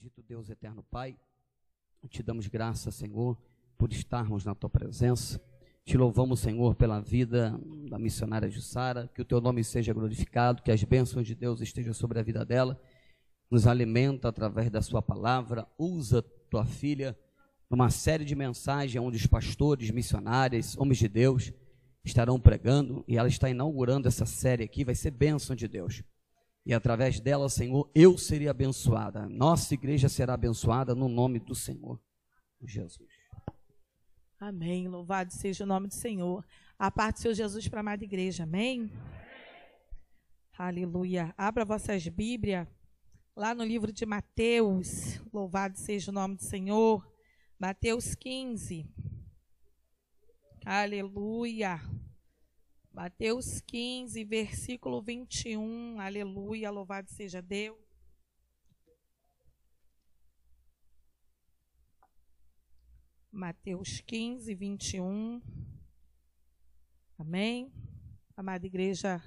Bendito Deus eterno Pai, te damos graça, Senhor, por estarmos na tua presença. Te louvamos, Senhor, pela vida da missionária Jussara, que o teu nome seja glorificado, que as bênçãos de Deus estejam sobre a vida dela. Nos alimenta através da sua palavra, usa tua filha numa série de mensagens onde os pastores, missionários, homens de Deus estarão pregando e ela está inaugurando essa série aqui, vai ser bênção de Deus e através dela, Senhor, eu seria abençoada. Nossa igreja será abençoada no nome do Senhor Jesus. Amém. Louvado seja o nome do Senhor. A parte do Senhor Jesus para a amada igreja. Amém? Amém. Aleluia. Abra vossas Bíblias lá no livro de Mateus. Louvado seja o nome do Senhor. Mateus 15. Aleluia. Mateus 15, versículo 21. Aleluia, louvado seja Deus. Mateus 15, 21. Amém. Amada igreja,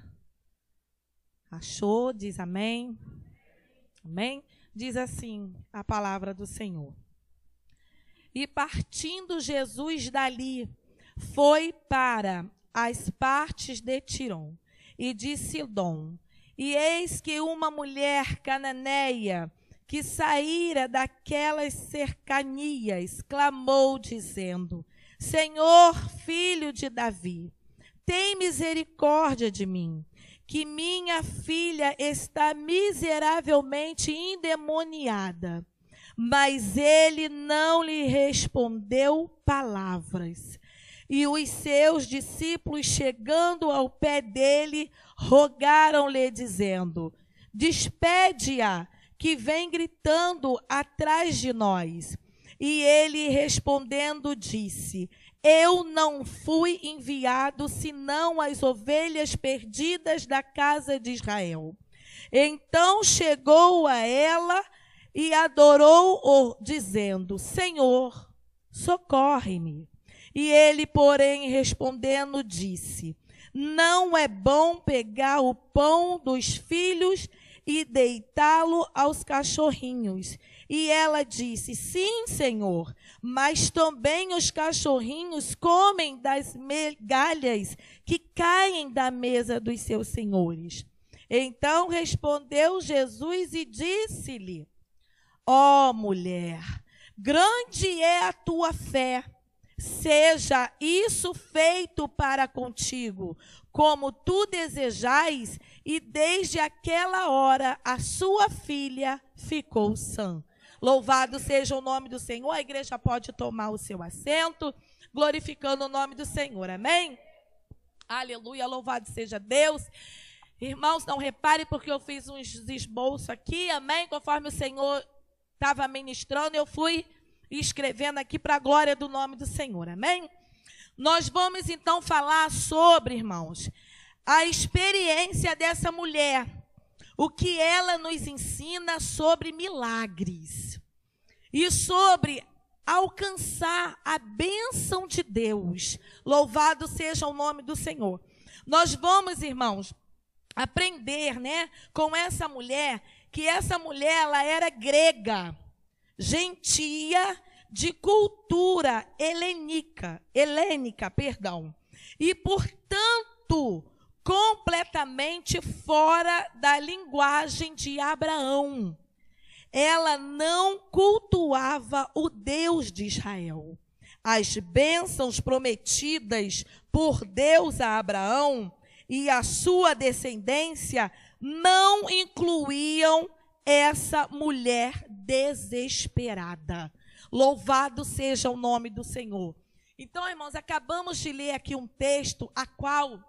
achou? Diz amém. Amém. Diz assim a palavra do Senhor. E partindo Jesus dali, foi para as partes de Tirom e de Sidom. E eis que uma mulher cananeia que saíra daquelas cercanias clamou, dizendo: Senhor, filho de Davi, tem misericórdia de mim, que minha filha está miseravelmente endemoniada. Mas ele não lhe respondeu palavras. E os seus discípulos, chegando ao pé dele, rogaram-lhe, dizendo: Despede-a, que vem gritando atrás de nós. E ele respondendo disse: Eu não fui enviado senão as ovelhas perdidas da casa de Israel. Então chegou a ela e adorou-o, dizendo: Senhor, socorre-me. E ele, porém, respondendo, disse: Não é bom pegar o pão dos filhos e deitá-lo aos cachorrinhos. E ela disse: Sim, Senhor, mas também os cachorrinhos comem das migalhas que caem da mesa dos seus senhores. Então respondeu Jesus e disse-lhe: Ó oh, mulher, grande é a tua fé Seja isso feito para contigo, como tu desejais, e desde aquela hora a sua filha ficou sã. Louvado seja o nome do Senhor. A igreja pode tomar o seu assento, glorificando o nome do Senhor. Amém? Aleluia, louvado seja Deus. Irmãos, não reparem porque eu fiz uns esboços aqui, amém? Conforme o Senhor estava ministrando, eu fui e escrevendo aqui para a glória do nome do Senhor. Amém? Nós vamos então falar sobre, irmãos, a experiência dessa mulher, o que ela nos ensina sobre milagres e sobre alcançar a bênção de Deus. Louvado seja o nome do Senhor. Nós vamos, irmãos, aprender, né, com essa mulher, que essa mulher ela era grega gentia de cultura helênica, helênica, perdão. E, portanto, completamente fora da linguagem de Abraão. Ela não cultuava o Deus de Israel. As bênçãos prometidas por Deus a Abraão e a sua descendência não incluíam essa mulher desesperada. Louvado seja o nome do Senhor. Então, irmãos, acabamos de ler aqui um texto a qual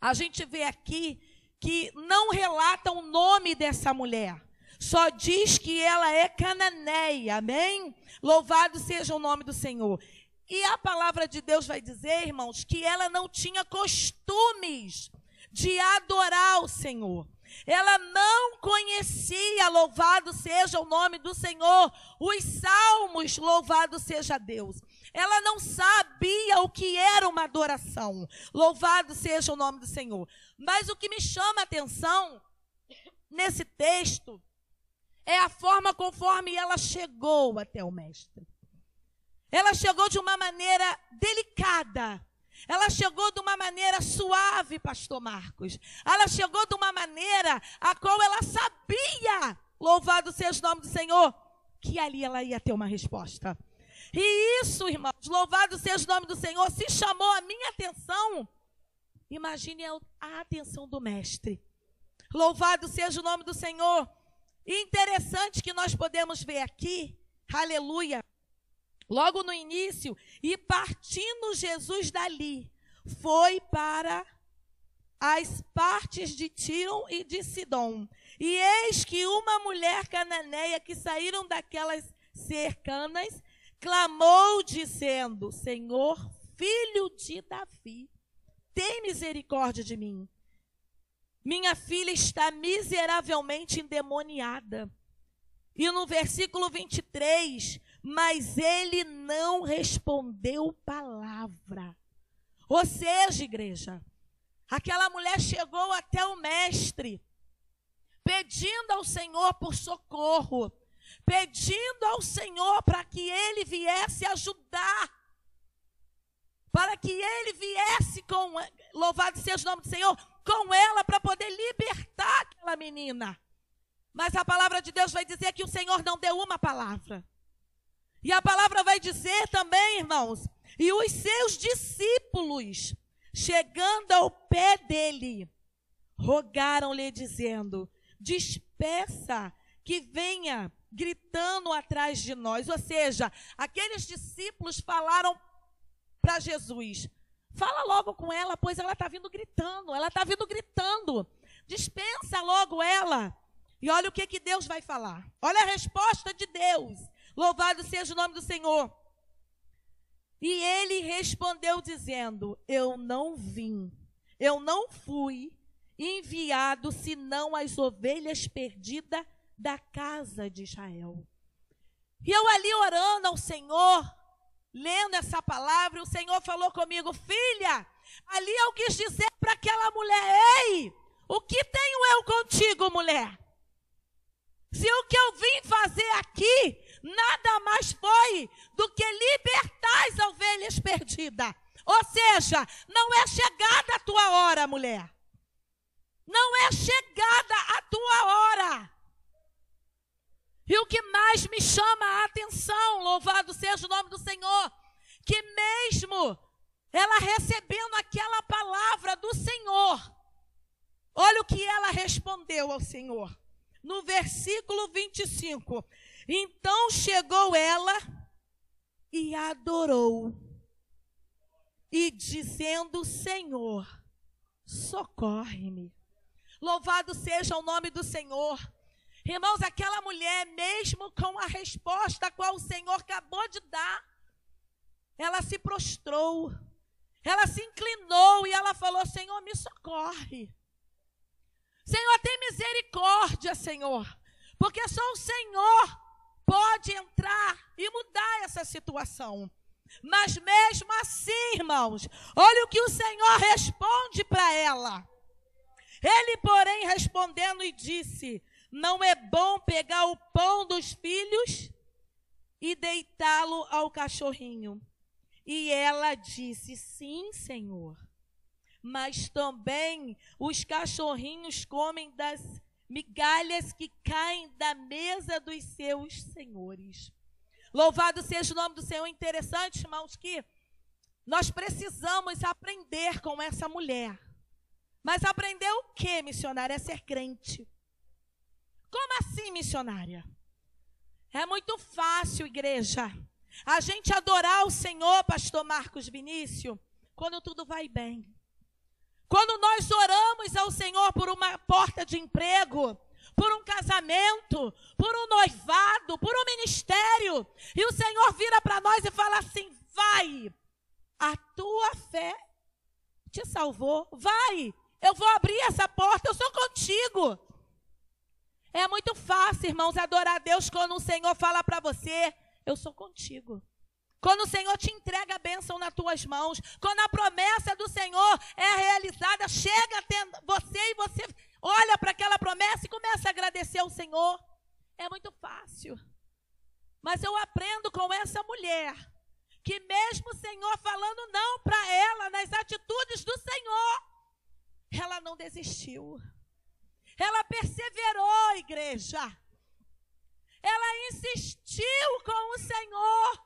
a gente vê aqui que não relata o nome dessa mulher. Só diz que ela é cananeia, amém? Louvado seja o nome do Senhor. E a palavra de Deus vai dizer, irmãos, que ela não tinha costumes de adorar o Senhor. Ela não conhecia, louvado seja o nome do Senhor, os salmos, louvado seja Deus. Ela não sabia o que era uma adoração. Louvado seja o nome do Senhor. Mas o que me chama a atenção nesse texto é a forma conforme ela chegou até o mestre. Ela chegou de uma maneira delicada. Ela chegou de uma maneira suave, pastor Marcos. Ela chegou de uma maneira a qual ela sabia, louvado seja o nome do Senhor, que ali ela ia ter uma resposta. E isso, irmãos, louvado seja o nome do Senhor, se chamou a minha atenção. Imagine a atenção do mestre. Louvado seja o nome do Senhor. Interessante que nós podemos ver aqui, aleluia, logo no início, e partindo Jesus dali, foi para as partes de Tiro e de Sidom. E eis que uma mulher cananeia que saíram daquelas cercanas clamou dizendo: Senhor, filho de Davi, tem misericórdia de mim. Minha filha está miseravelmente endemoniada. E no versículo 23, mas ele não respondeu palavra. Ou seja, igreja, aquela mulher chegou até o mestre, pedindo ao Senhor por socorro, pedindo ao Senhor para que ele viesse ajudar, para que ele viesse com, louvado seja o nome do Senhor, com ela para poder libertar aquela menina. Mas a palavra de Deus vai dizer que o Senhor não deu uma palavra. E a palavra vai dizer também, irmãos, e os seus discípulos, chegando ao pé dele, rogaram-lhe, dizendo: Despeça que venha gritando atrás de nós. Ou seja, aqueles discípulos falaram para Jesus: Fala logo com ela, pois ela está vindo gritando, ela está vindo gritando. Dispensa logo ela. E olha o que, que Deus vai falar. Olha a resposta de Deus. Louvado seja o nome do Senhor. E ele respondeu dizendo: Eu não vim, eu não fui enviado senão as ovelhas perdidas da casa de Israel. E eu ali orando ao Senhor, lendo essa palavra, o Senhor falou comigo, filha, ali eu quis dizer para aquela mulher, ei, o que tenho eu contigo, mulher? Se o que eu vim fazer aqui nada mais foi do que libertar as ovelhas perdidas. Ou seja, não é chegada a tua hora, mulher. Não é chegada a tua hora. E o que mais me chama a atenção, louvado seja o nome do Senhor, que mesmo ela recebendo aquela palavra do Senhor, olha o que ela respondeu ao Senhor. No versículo 25: Então chegou ela e adorou, e dizendo: Senhor, socorre-me. Louvado seja o nome do Senhor. Irmãos, aquela mulher, mesmo com a resposta a qual o Senhor acabou de dar, ela se prostrou, ela se inclinou e ela falou: Senhor, me socorre. Senhor, tem misericórdia, Senhor, porque só o Senhor pode entrar e mudar essa situação. Mas mesmo assim, irmãos, olha o que o Senhor responde para ela. Ele, porém, respondendo e disse: não é bom pegar o pão dos filhos e deitá-lo ao cachorrinho. E ela disse: Sim, Senhor. Mas também os cachorrinhos comem das migalhas que caem da mesa dos seus senhores. Louvado seja o nome do Senhor. Interessante, irmãos, que nós precisamos aprender com essa mulher. Mas aprender o que, missionária? É ser crente. Como assim, missionária? É muito fácil, igreja, a gente adorar o Senhor, pastor Marcos Vinícius, quando tudo vai bem. Quando nós oramos ao Senhor por uma porta de emprego, por um casamento, por um noivado, por um ministério, e o Senhor vira para nós e fala assim: vai, a tua fé te salvou, vai, eu vou abrir essa porta, eu sou contigo. É muito fácil, irmãos, adorar a Deus quando o Senhor fala para você: Eu sou contigo. Quando o Senhor te entrega a bênção nas tuas mãos, quando a promessa do Senhor é realizada, chega até você e você olha para aquela promessa e começa a agradecer ao Senhor. É muito fácil. Mas eu aprendo com essa mulher que mesmo o Senhor falando não para ela nas atitudes do Senhor, ela não desistiu. Ela perseverou, igreja. Ela insistiu com o Senhor.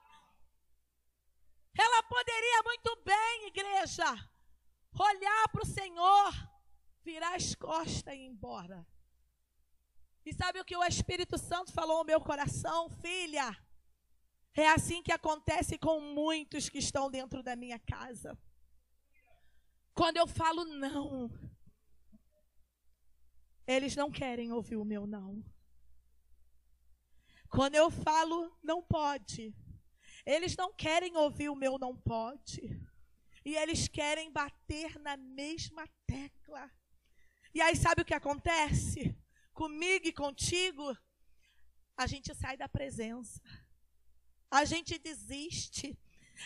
Ela poderia muito bem, igreja, olhar para o Senhor, virar as costas e ir embora. E sabe o que o Espírito Santo falou ao meu coração, filha? É assim que acontece com muitos que estão dentro da minha casa. Quando eu falo não, eles não querem ouvir o meu não. Quando eu falo não pode, eles não querem ouvir o meu não pode. E eles querem bater na mesma tecla. E aí sabe o que acontece? Comigo e contigo, a gente sai da presença. A gente desiste.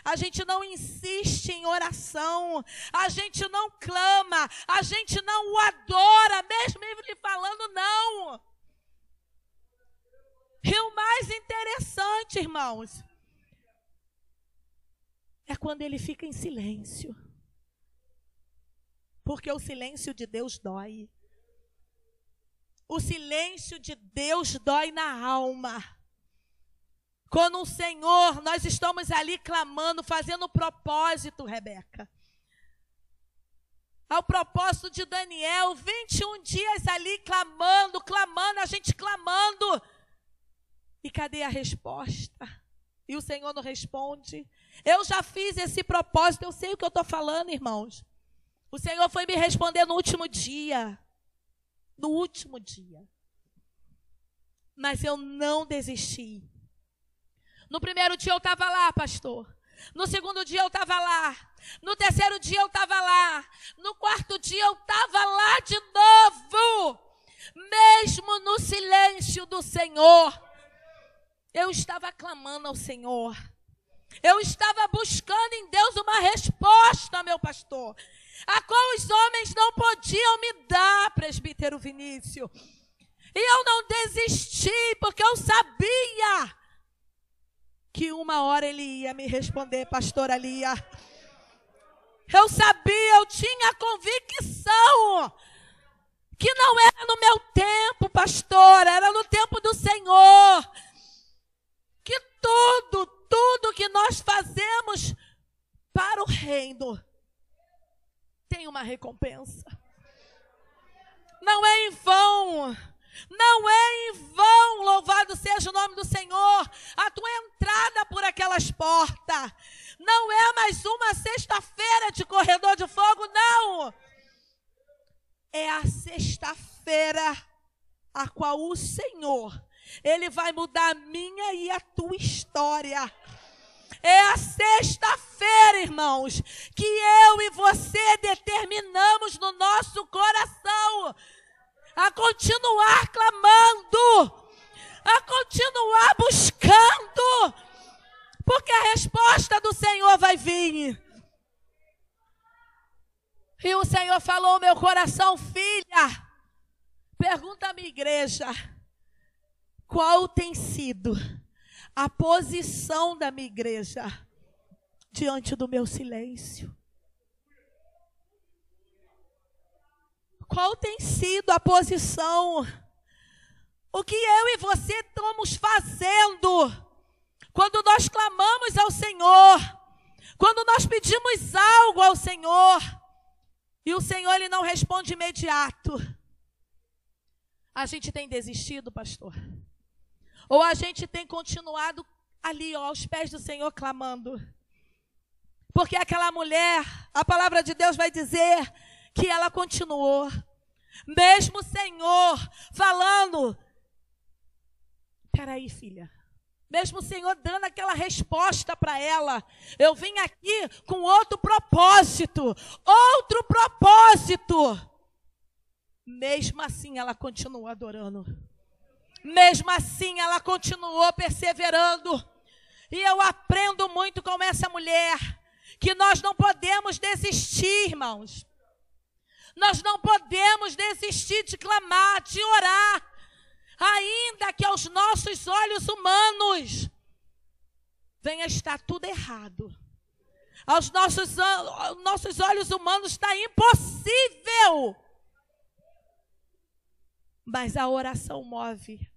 A gente não insiste em oração, a gente não clama, a gente não o adora, mesmo ele falando não. E o mais interessante, irmãos, é quando ele fica em silêncio. Porque o silêncio de Deus dói. O silêncio de Deus dói na alma. Quando o Senhor, nós estamos ali clamando, fazendo propósito, Rebeca. Ao propósito de Daniel, 21 dias ali clamando, clamando, a gente clamando. E cadê a resposta? E o Senhor não responde. Eu já fiz esse propósito, eu sei o que eu estou falando, irmãos. O Senhor foi me responder no último dia. No último dia. Mas eu não desisti. No primeiro dia eu estava lá, pastor. No segundo dia eu estava lá. No terceiro dia eu estava lá. No quarto dia eu estava lá de novo. Mesmo no silêncio do Senhor, eu estava clamando ao Senhor. Eu estava buscando em Deus uma resposta, meu pastor, a qual os homens não podiam me dar, presbítero Vinícius. E eu não desisti, porque eu sabia que uma hora ele ia me responder, pastora Lia. Eu sabia, eu tinha convicção que não era no meu tempo, pastor, era no tempo do Senhor. Que tudo, tudo que nós fazemos para o reino tem uma recompensa. Não é em vão. Não é em vão, louvado seja o nome do Senhor, a tua entrada por aquelas portas. Não é mais uma sexta-feira de corredor de fogo, não. É a sexta-feira a qual o Senhor, Ele vai mudar a tua história. É sexta-feira, irmãos, que eu e você determinamos no nosso coração a continuar clamando, a continuar buscando, porque a resposta do Senhor vai vir. E o Senhor falou meu coração, filha, pergunta à minha igreja, qual tem sido a posição da minha igreja diante do meu silêncio? Qual tem sido a posição? O que eu e você estamos fazendo quando nós clamamos ao Senhor? Quando nós pedimos algo ao Senhor e o Senhor ele não responde imediato. A gente tem desistido, pastor? Ou a gente tem continuado ali, ó, aos pés do Senhor clamando? Porque aquela mulher, a palavra de Deus vai dizer que ela continuou. Mesmo o Senhor falando. Peraí, filha. Mesmo o Senhor dando aquela resposta para ela. Eu vim aqui com outro propósito. Outro propósito. Mesmo assim, ela continuou adorando. Mesmo assim, ela continuou perseverando. E eu aprendo muito com essa mulher. Que nós não podemos desistir, irmãos. Nós não podemos desistir de clamar, de orar. Ainda que aos nossos olhos humanos venha estar tudo errado. Aos nossos, aos nossos olhos humanos está impossível. Mas a oração move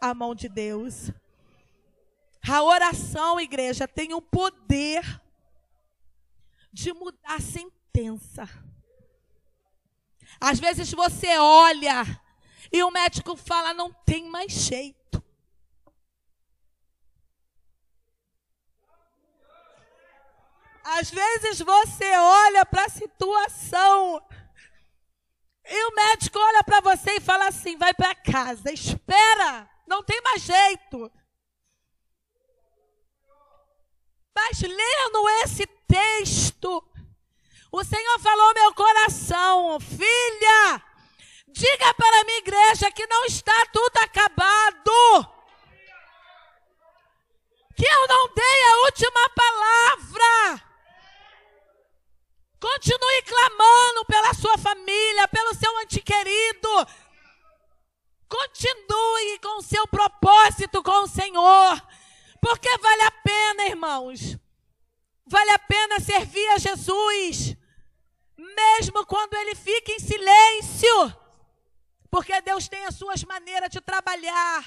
a mão de Deus. A oração, igreja, tem o poder de mudar a sentença. Às vezes você olha e o médico fala: não tem mais jeito. Às vezes você olha para a situação e o médico olha para você e fala assim: vai para casa, espera, não tem mais jeito. Mas lendo esse texto, o Senhor falou ao meu coração, filha, diga para a minha igreja que não está tudo acabado. Que eu não dei a última palavra. Continue clamando pela sua família, pelo seu antequerido. Continue com o seu propósito com o Senhor. Porque vale a pena, irmãos. Vale a pena servir a Jesus. Mesmo quando ele fica em silêncio. Porque Deus tem as suas maneiras de trabalhar.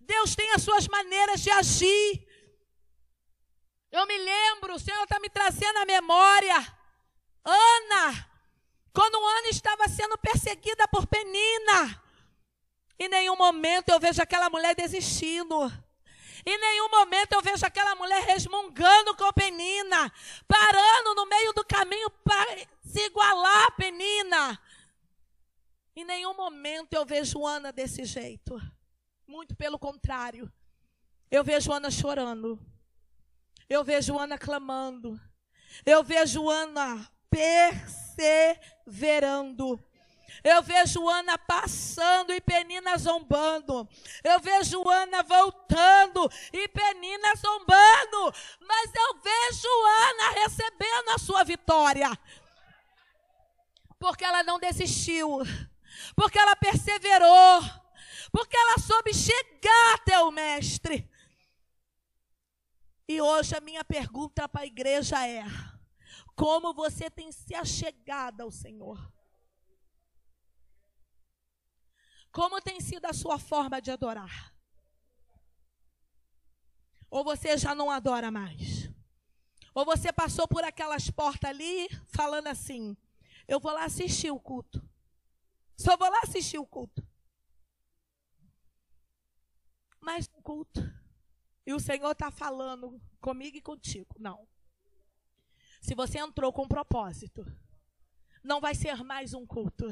Deus tem as suas maneiras de agir. Eu me lembro, o Senhor está me trazendo a memória Ana, quando Ana estava sendo perseguida por Penina, em nenhum momento eu vejo aquela mulher desistindo. Em nenhum momento eu vejo aquela mulher resmungando com Penina, parando no meio do caminho para se igualar a Penina. Em nenhum momento eu vejo Ana desse jeito. Muito pelo contrário. Eu vejo Ana chorando. Eu vejo Ana clamando. Eu vejo Ana perseverando. Eu vejo Ana passando e Penina zombando. Eu vejo Ana voltando e Penina zombando. Mas eu vejo Ana recebendo a sua vitória. Porque ela não desistiu. Porque ela perseverou. Porque ela soube chegar até o Mestre. E hoje a minha pergunta para a igreja é: como você tem se achegado ao Senhor. Como tem sido a sua forma de adorar? Ou você já não adora mais? Ou você passou por aquelas portas ali falando assim: eu vou lá assistir o culto. Só vou lá assistir o culto. Mas o culto. E o Senhor está falando comigo e contigo. Não. Se você entrou com propósito, não vai ser mais um culto.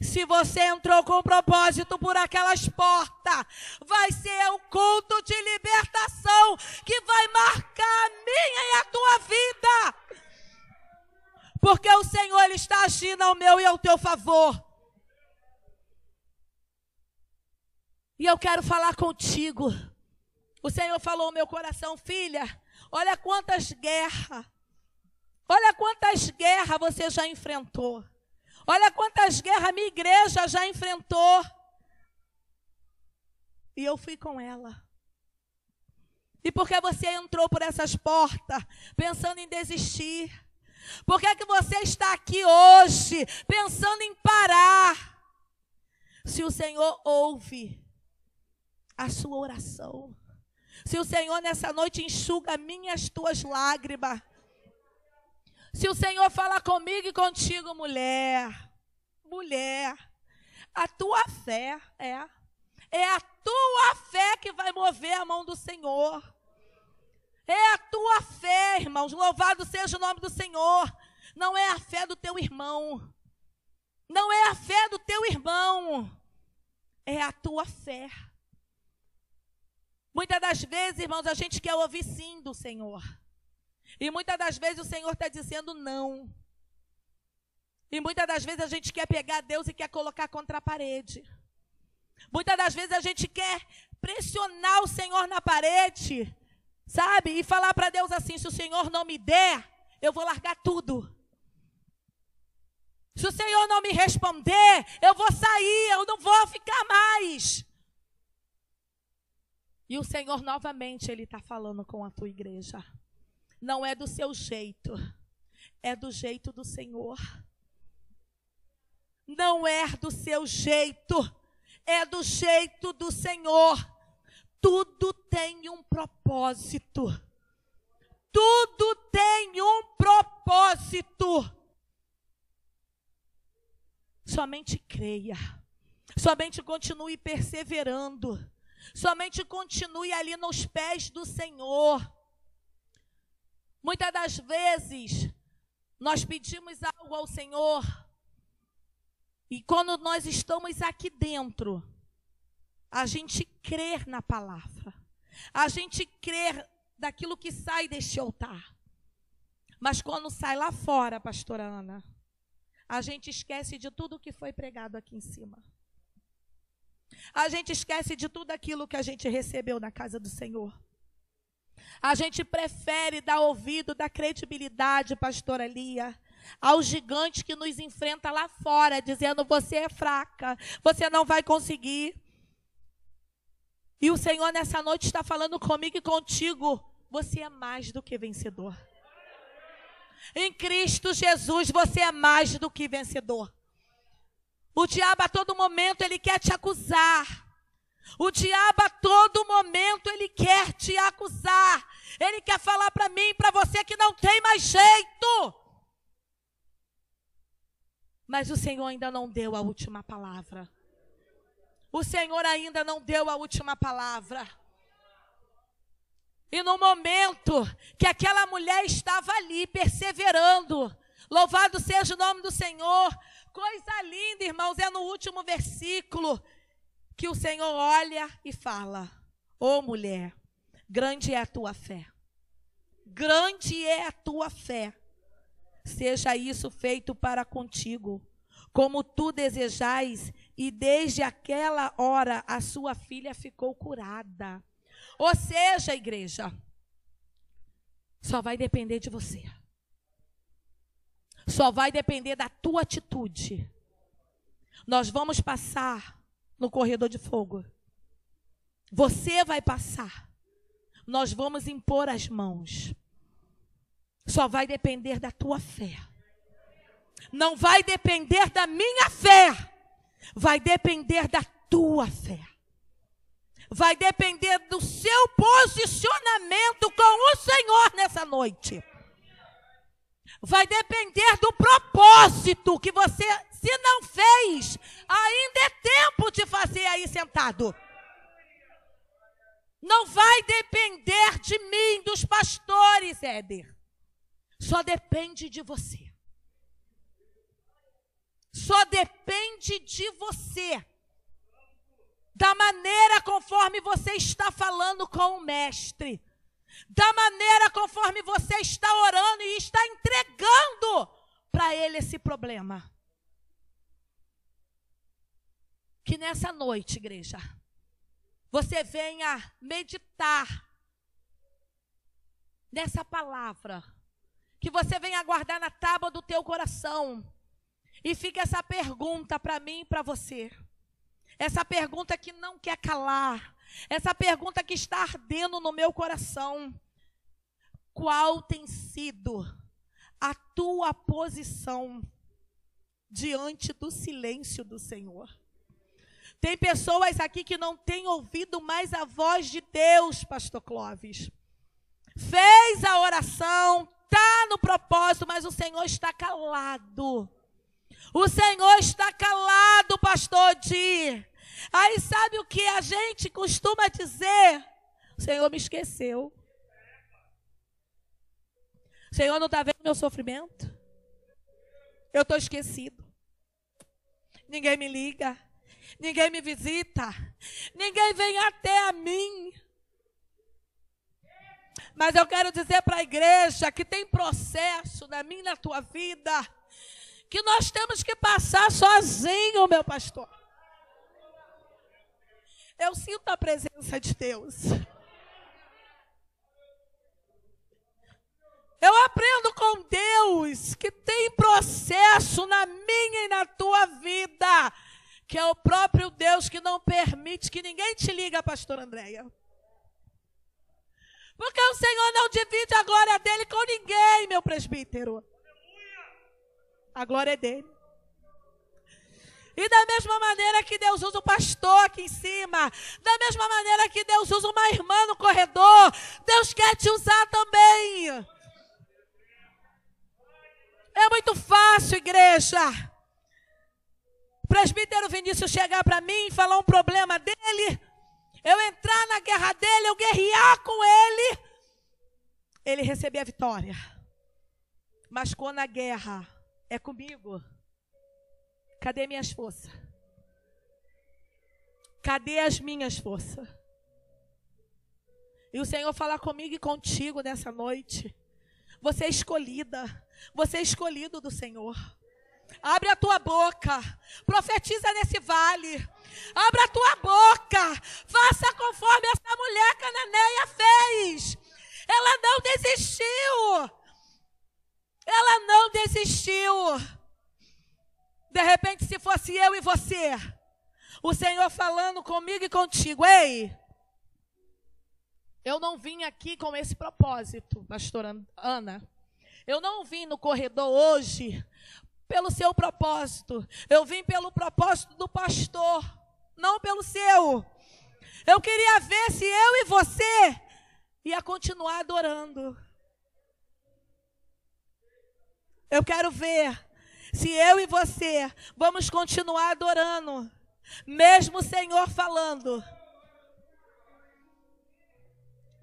Se você entrou com propósito por aquelas portas, vai ser o culto de libertação que vai marcar a minha e a tua vida. Porque o Senhor ele está agindo ao meu e ao teu favor. E eu quero falar contigo. O Senhor falou ao meu coração, filha, olha quantas guerras Olha quantas guerras você já enfrentou. Olha quantas guerras a minha igreja já enfrentou. E eu fui com ela. E por que você entrou por essas portas pensando em desistir? Por que, é que você está aqui hoje pensando em parar? Se o Senhor ouve a sua oração, se o Senhor nessa noite enxuga minhas tuas lágrimas, se o Senhor falar comigo e contigo, mulher, mulher, a tua fé é é a tua fé que vai mover a mão do Senhor. É a tua fé, irmãos. Louvado seja o nome do Senhor. Não é a fé do teu irmão. Não é a fé do teu irmão. É a tua fé. Muitas das vezes, irmãos, a gente quer ouvir sim do Senhor. E muitas das vezes o Senhor está dizendo não. E muitas das vezes a gente quer pegar Deus e quer colocar contra a parede. Muitas das vezes a gente quer pressionar o Senhor na parede, sabe? E falar para Deus assim: se o Senhor não me der, eu vou largar tudo. Se o Senhor não me responder, eu vou sair, eu não vou ficar mais. E o Senhor novamente ele está falando com a tua igreja. Não é do seu jeito, é do jeito do Senhor. Não é do seu jeito, é do jeito do Senhor. Tudo tem um propósito. Tudo tem um propósito. Somente creia. Somente continue perseverando. Somente continue ali nos pés do Senhor. Muitas das vezes, nós pedimos algo ao Senhor, e quando nós estamos aqui dentro, a gente crer na palavra, a gente crer daquilo que sai deste altar. Mas quando sai lá fora, pastora Ana, a gente esquece de tudo que foi pregado aqui em cima. A gente esquece de tudo aquilo que a gente recebeu na casa do Senhor. A gente prefere dar ouvido, dar credibilidade, pastora Lia, ao gigante que nos enfrenta lá fora, dizendo: você é fraca, você não vai conseguir. E o Senhor nessa noite está falando comigo e contigo: você é mais do que vencedor. Em Cristo Jesus, você é mais do que vencedor. O diabo a todo momento ele quer te acusar. O diabo a todo momento ele quer te acusar. Ele quer falar para mim, para você que não tem mais jeito. Mas o Senhor ainda não deu a última palavra. O Senhor ainda não deu a última palavra. E no momento que aquela mulher estava ali perseverando, louvado seja o nome do Senhor, Coisa linda, irmãos, é no último versículo que o Senhor olha e fala: Ô oh, mulher, grande é a tua fé. Grande é a tua fé. Seja isso feito para contigo, como tu desejais, e desde aquela hora a sua filha ficou curada. Ou seja, igreja, só vai depender de você só vai depender da tua atitude. Nós vamos passar no corredor de fogo. Você vai passar. Nós vamos impor as mãos. Só vai depender da tua fé. Não vai depender da minha fé. Vai depender da tua fé. Vai depender do seu posicionamento com o Senhor nessa noite vai depender do propósito que você, se não fez, ainda é tempo de fazer aí sentado. Não vai depender de mim, dos pastores, Éder. Só depende de você. Só depende de você. Da maneira conforme você está falando com o mestre da maneira conforme você está orando e está entregando para Ele esse problema. Que nessa noite, igreja, você venha meditar nessa palavra, que você venha guardar na tábua do teu coração. E fica essa pergunta para mim e para você. Essa pergunta que não quer calar, essa pergunta que está ardendo no meu coração: qual tem sido a tua posição diante do silêncio do Senhor? Tem pessoas aqui que não têm ouvido mais a voz de Deus, Pastor Clóvis. Fez a oração, está no propósito, mas o Senhor está calado. O Senhor está calado, pastor Di. Aí sabe o que a gente costuma dizer? O Senhor me esqueceu. O Senhor não está vendo meu sofrimento? Eu estou esquecido. Ninguém me liga. Ninguém me visita. Ninguém vem até a mim. Mas eu quero dizer para a igreja que tem processo na minha e na tua vida que nós temos que passar sozinho, meu pastor. Eu sinto a presença de Deus. Eu aprendo com Deus que tem processo na minha e na tua vida, que é o próprio Deus que não permite que ninguém te liga, pastor Andréia. Porque o Senhor não divide a glória dele com ninguém, meu presbítero. A glória é dele. E da mesma maneira que Deus usa o pastor aqui em cima, da mesma maneira que Deus usa uma irmã no corredor, Deus quer te usar também. É muito fácil, igreja. Presbítero Vinícius chegar para mim e falar um problema dele, eu entrar na guerra dele, eu guerrear com ele, ele receber a vitória. Mas quando a guerra é comigo, cadê minhas forças? Cadê as minhas forças? E o Senhor falar comigo e contigo nessa noite. Você é escolhida. Você é escolhido do Senhor. Abre a tua boca. Profetiza nesse vale. Abra a tua boca. Faça conforme essa mulher cananeia fez. Ela não desistiu. Ela não desistiu. De repente, se fosse eu e você, o Senhor falando comigo e contigo, ei, eu não vim aqui com esse propósito, pastora Ana. Eu não vim no corredor hoje pelo seu propósito. Eu vim pelo propósito do pastor, não pelo seu. Eu queria ver se eu e você ia continuar adorando. Eu quero ver se eu e você vamos continuar adorando, mesmo o Senhor falando.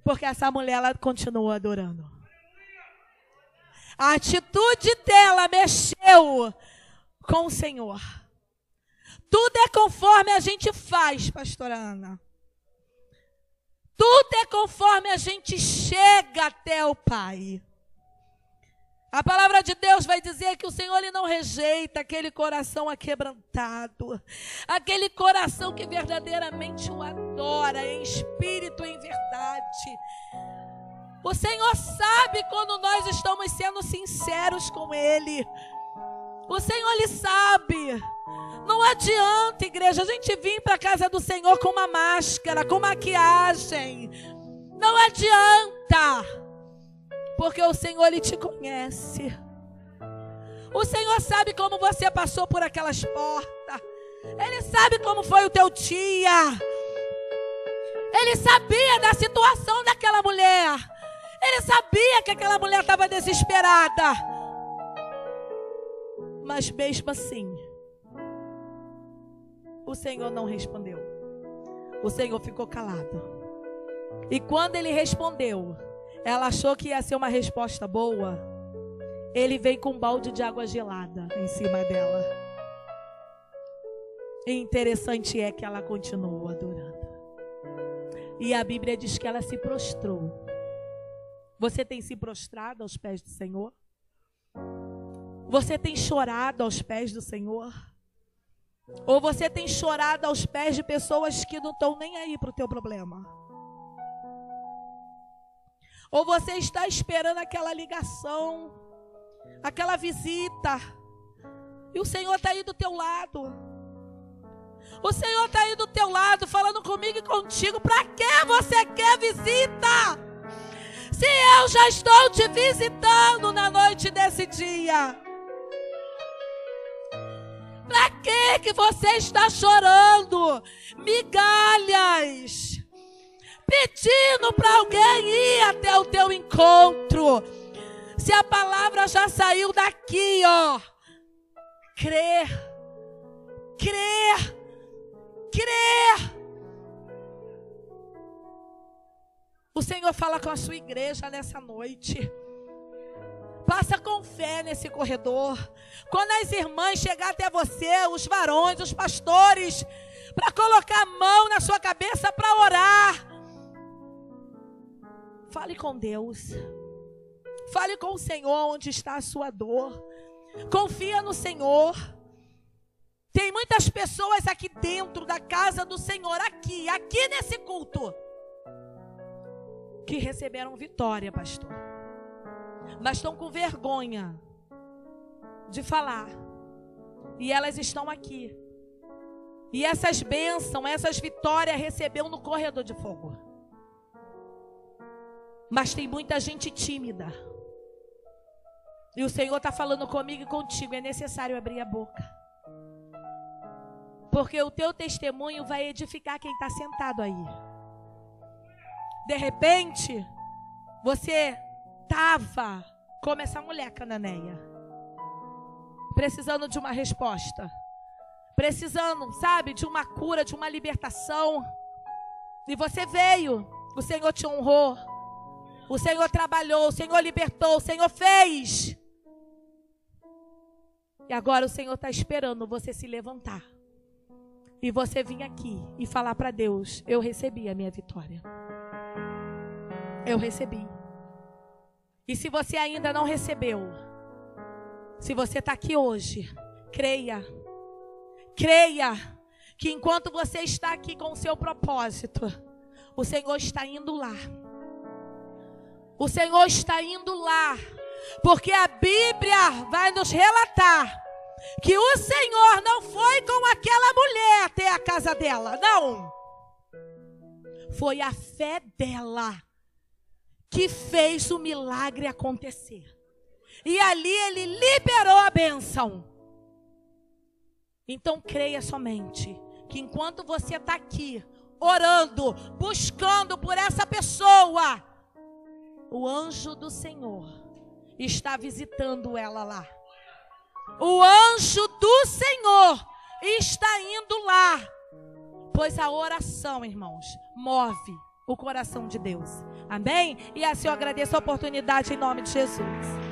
Porque essa mulher ela continuou adorando. A atitude dela mexeu com o Senhor. Tudo é conforme a gente faz, pastora Ana. Tudo é conforme a gente chega até o Pai. A palavra de Deus vai dizer que o Senhor ele não rejeita aquele coração aquebrantado, aquele coração que verdadeiramente o adora em espírito e em verdade. O Senhor sabe quando nós estamos sendo sinceros com Ele. O Senhor Ele sabe. Não adianta, igreja, a gente vir para a casa do Senhor com uma máscara, com maquiagem. Não adianta. Porque o Senhor Ele te conhece. O Senhor sabe como você passou por aquelas portas. Ele sabe como foi o teu dia. Ele sabia da situação daquela mulher. Ele sabia que aquela mulher estava desesperada. Mas mesmo assim, o Senhor não respondeu. O Senhor ficou calado. E quando ele respondeu, ela achou que ia ser uma resposta boa. Ele veio com um balde de água gelada em cima dela. E interessante é que ela continuou adorando. E a Bíblia diz que ela se prostrou você tem se prostrado aos pés do Senhor? Você tem chorado aos pés do Senhor? Ou você tem chorado aos pés de pessoas que não estão nem aí para o teu problema? Ou você está esperando aquela ligação, aquela visita, e o Senhor está aí do teu lado. O Senhor está aí do teu lado, falando comigo e contigo. Para que você quer visita? Se eu já estou te visitando na noite desse dia. Para que que você está chorando? Migalhas. Pedindo para alguém ir até o teu encontro. Se a palavra já saiu daqui, ó. Crer. Crer. Crer. O Senhor fala com a sua igreja nessa noite. Passa com fé nesse corredor. Quando as irmãs chegar até você, os varões, os pastores, para colocar a mão na sua cabeça para orar. Fale com Deus. Fale com o Senhor onde está a sua dor. Confia no Senhor. Tem muitas pessoas aqui dentro da casa do Senhor, aqui, aqui nesse culto que receberam vitória, pastor. Mas estão com vergonha de falar. E elas estão aqui. E essas bênçãos, essas vitórias recebeu no corredor de fogo. Mas tem muita gente tímida. E o Senhor está falando comigo e contigo. É necessário abrir a boca. Porque o teu testemunho vai edificar quem está sentado aí. De repente, você estava como essa mulher cananeia, precisando de uma resposta, precisando, sabe, de uma cura, de uma libertação. E você veio, o Senhor te honrou, o Senhor trabalhou, o Senhor libertou, o Senhor fez. E agora o Senhor está esperando você se levantar. E você vir aqui e falar para Deus: Eu recebi a minha vitória. Eu recebi. E se você ainda não recebeu, se você está aqui hoje, creia. Creia que enquanto você está aqui com o seu propósito, o Senhor está indo lá. O Senhor está indo lá porque a Bíblia vai nos relatar que o Senhor não foi com aquela mulher até a casa dela, não. Foi a fé dela que fez o milagre acontecer. E ali ele liberou a benção. Então creia somente que enquanto você está aqui orando, buscando por essa pessoa, o anjo do Senhor está visitando ela lá. O anjo do Senhor está indo lá. Pois a oração, irmãos, move o coração de Deus. Amém? E assim eu agradeço a oportunidade em nome de Jesus.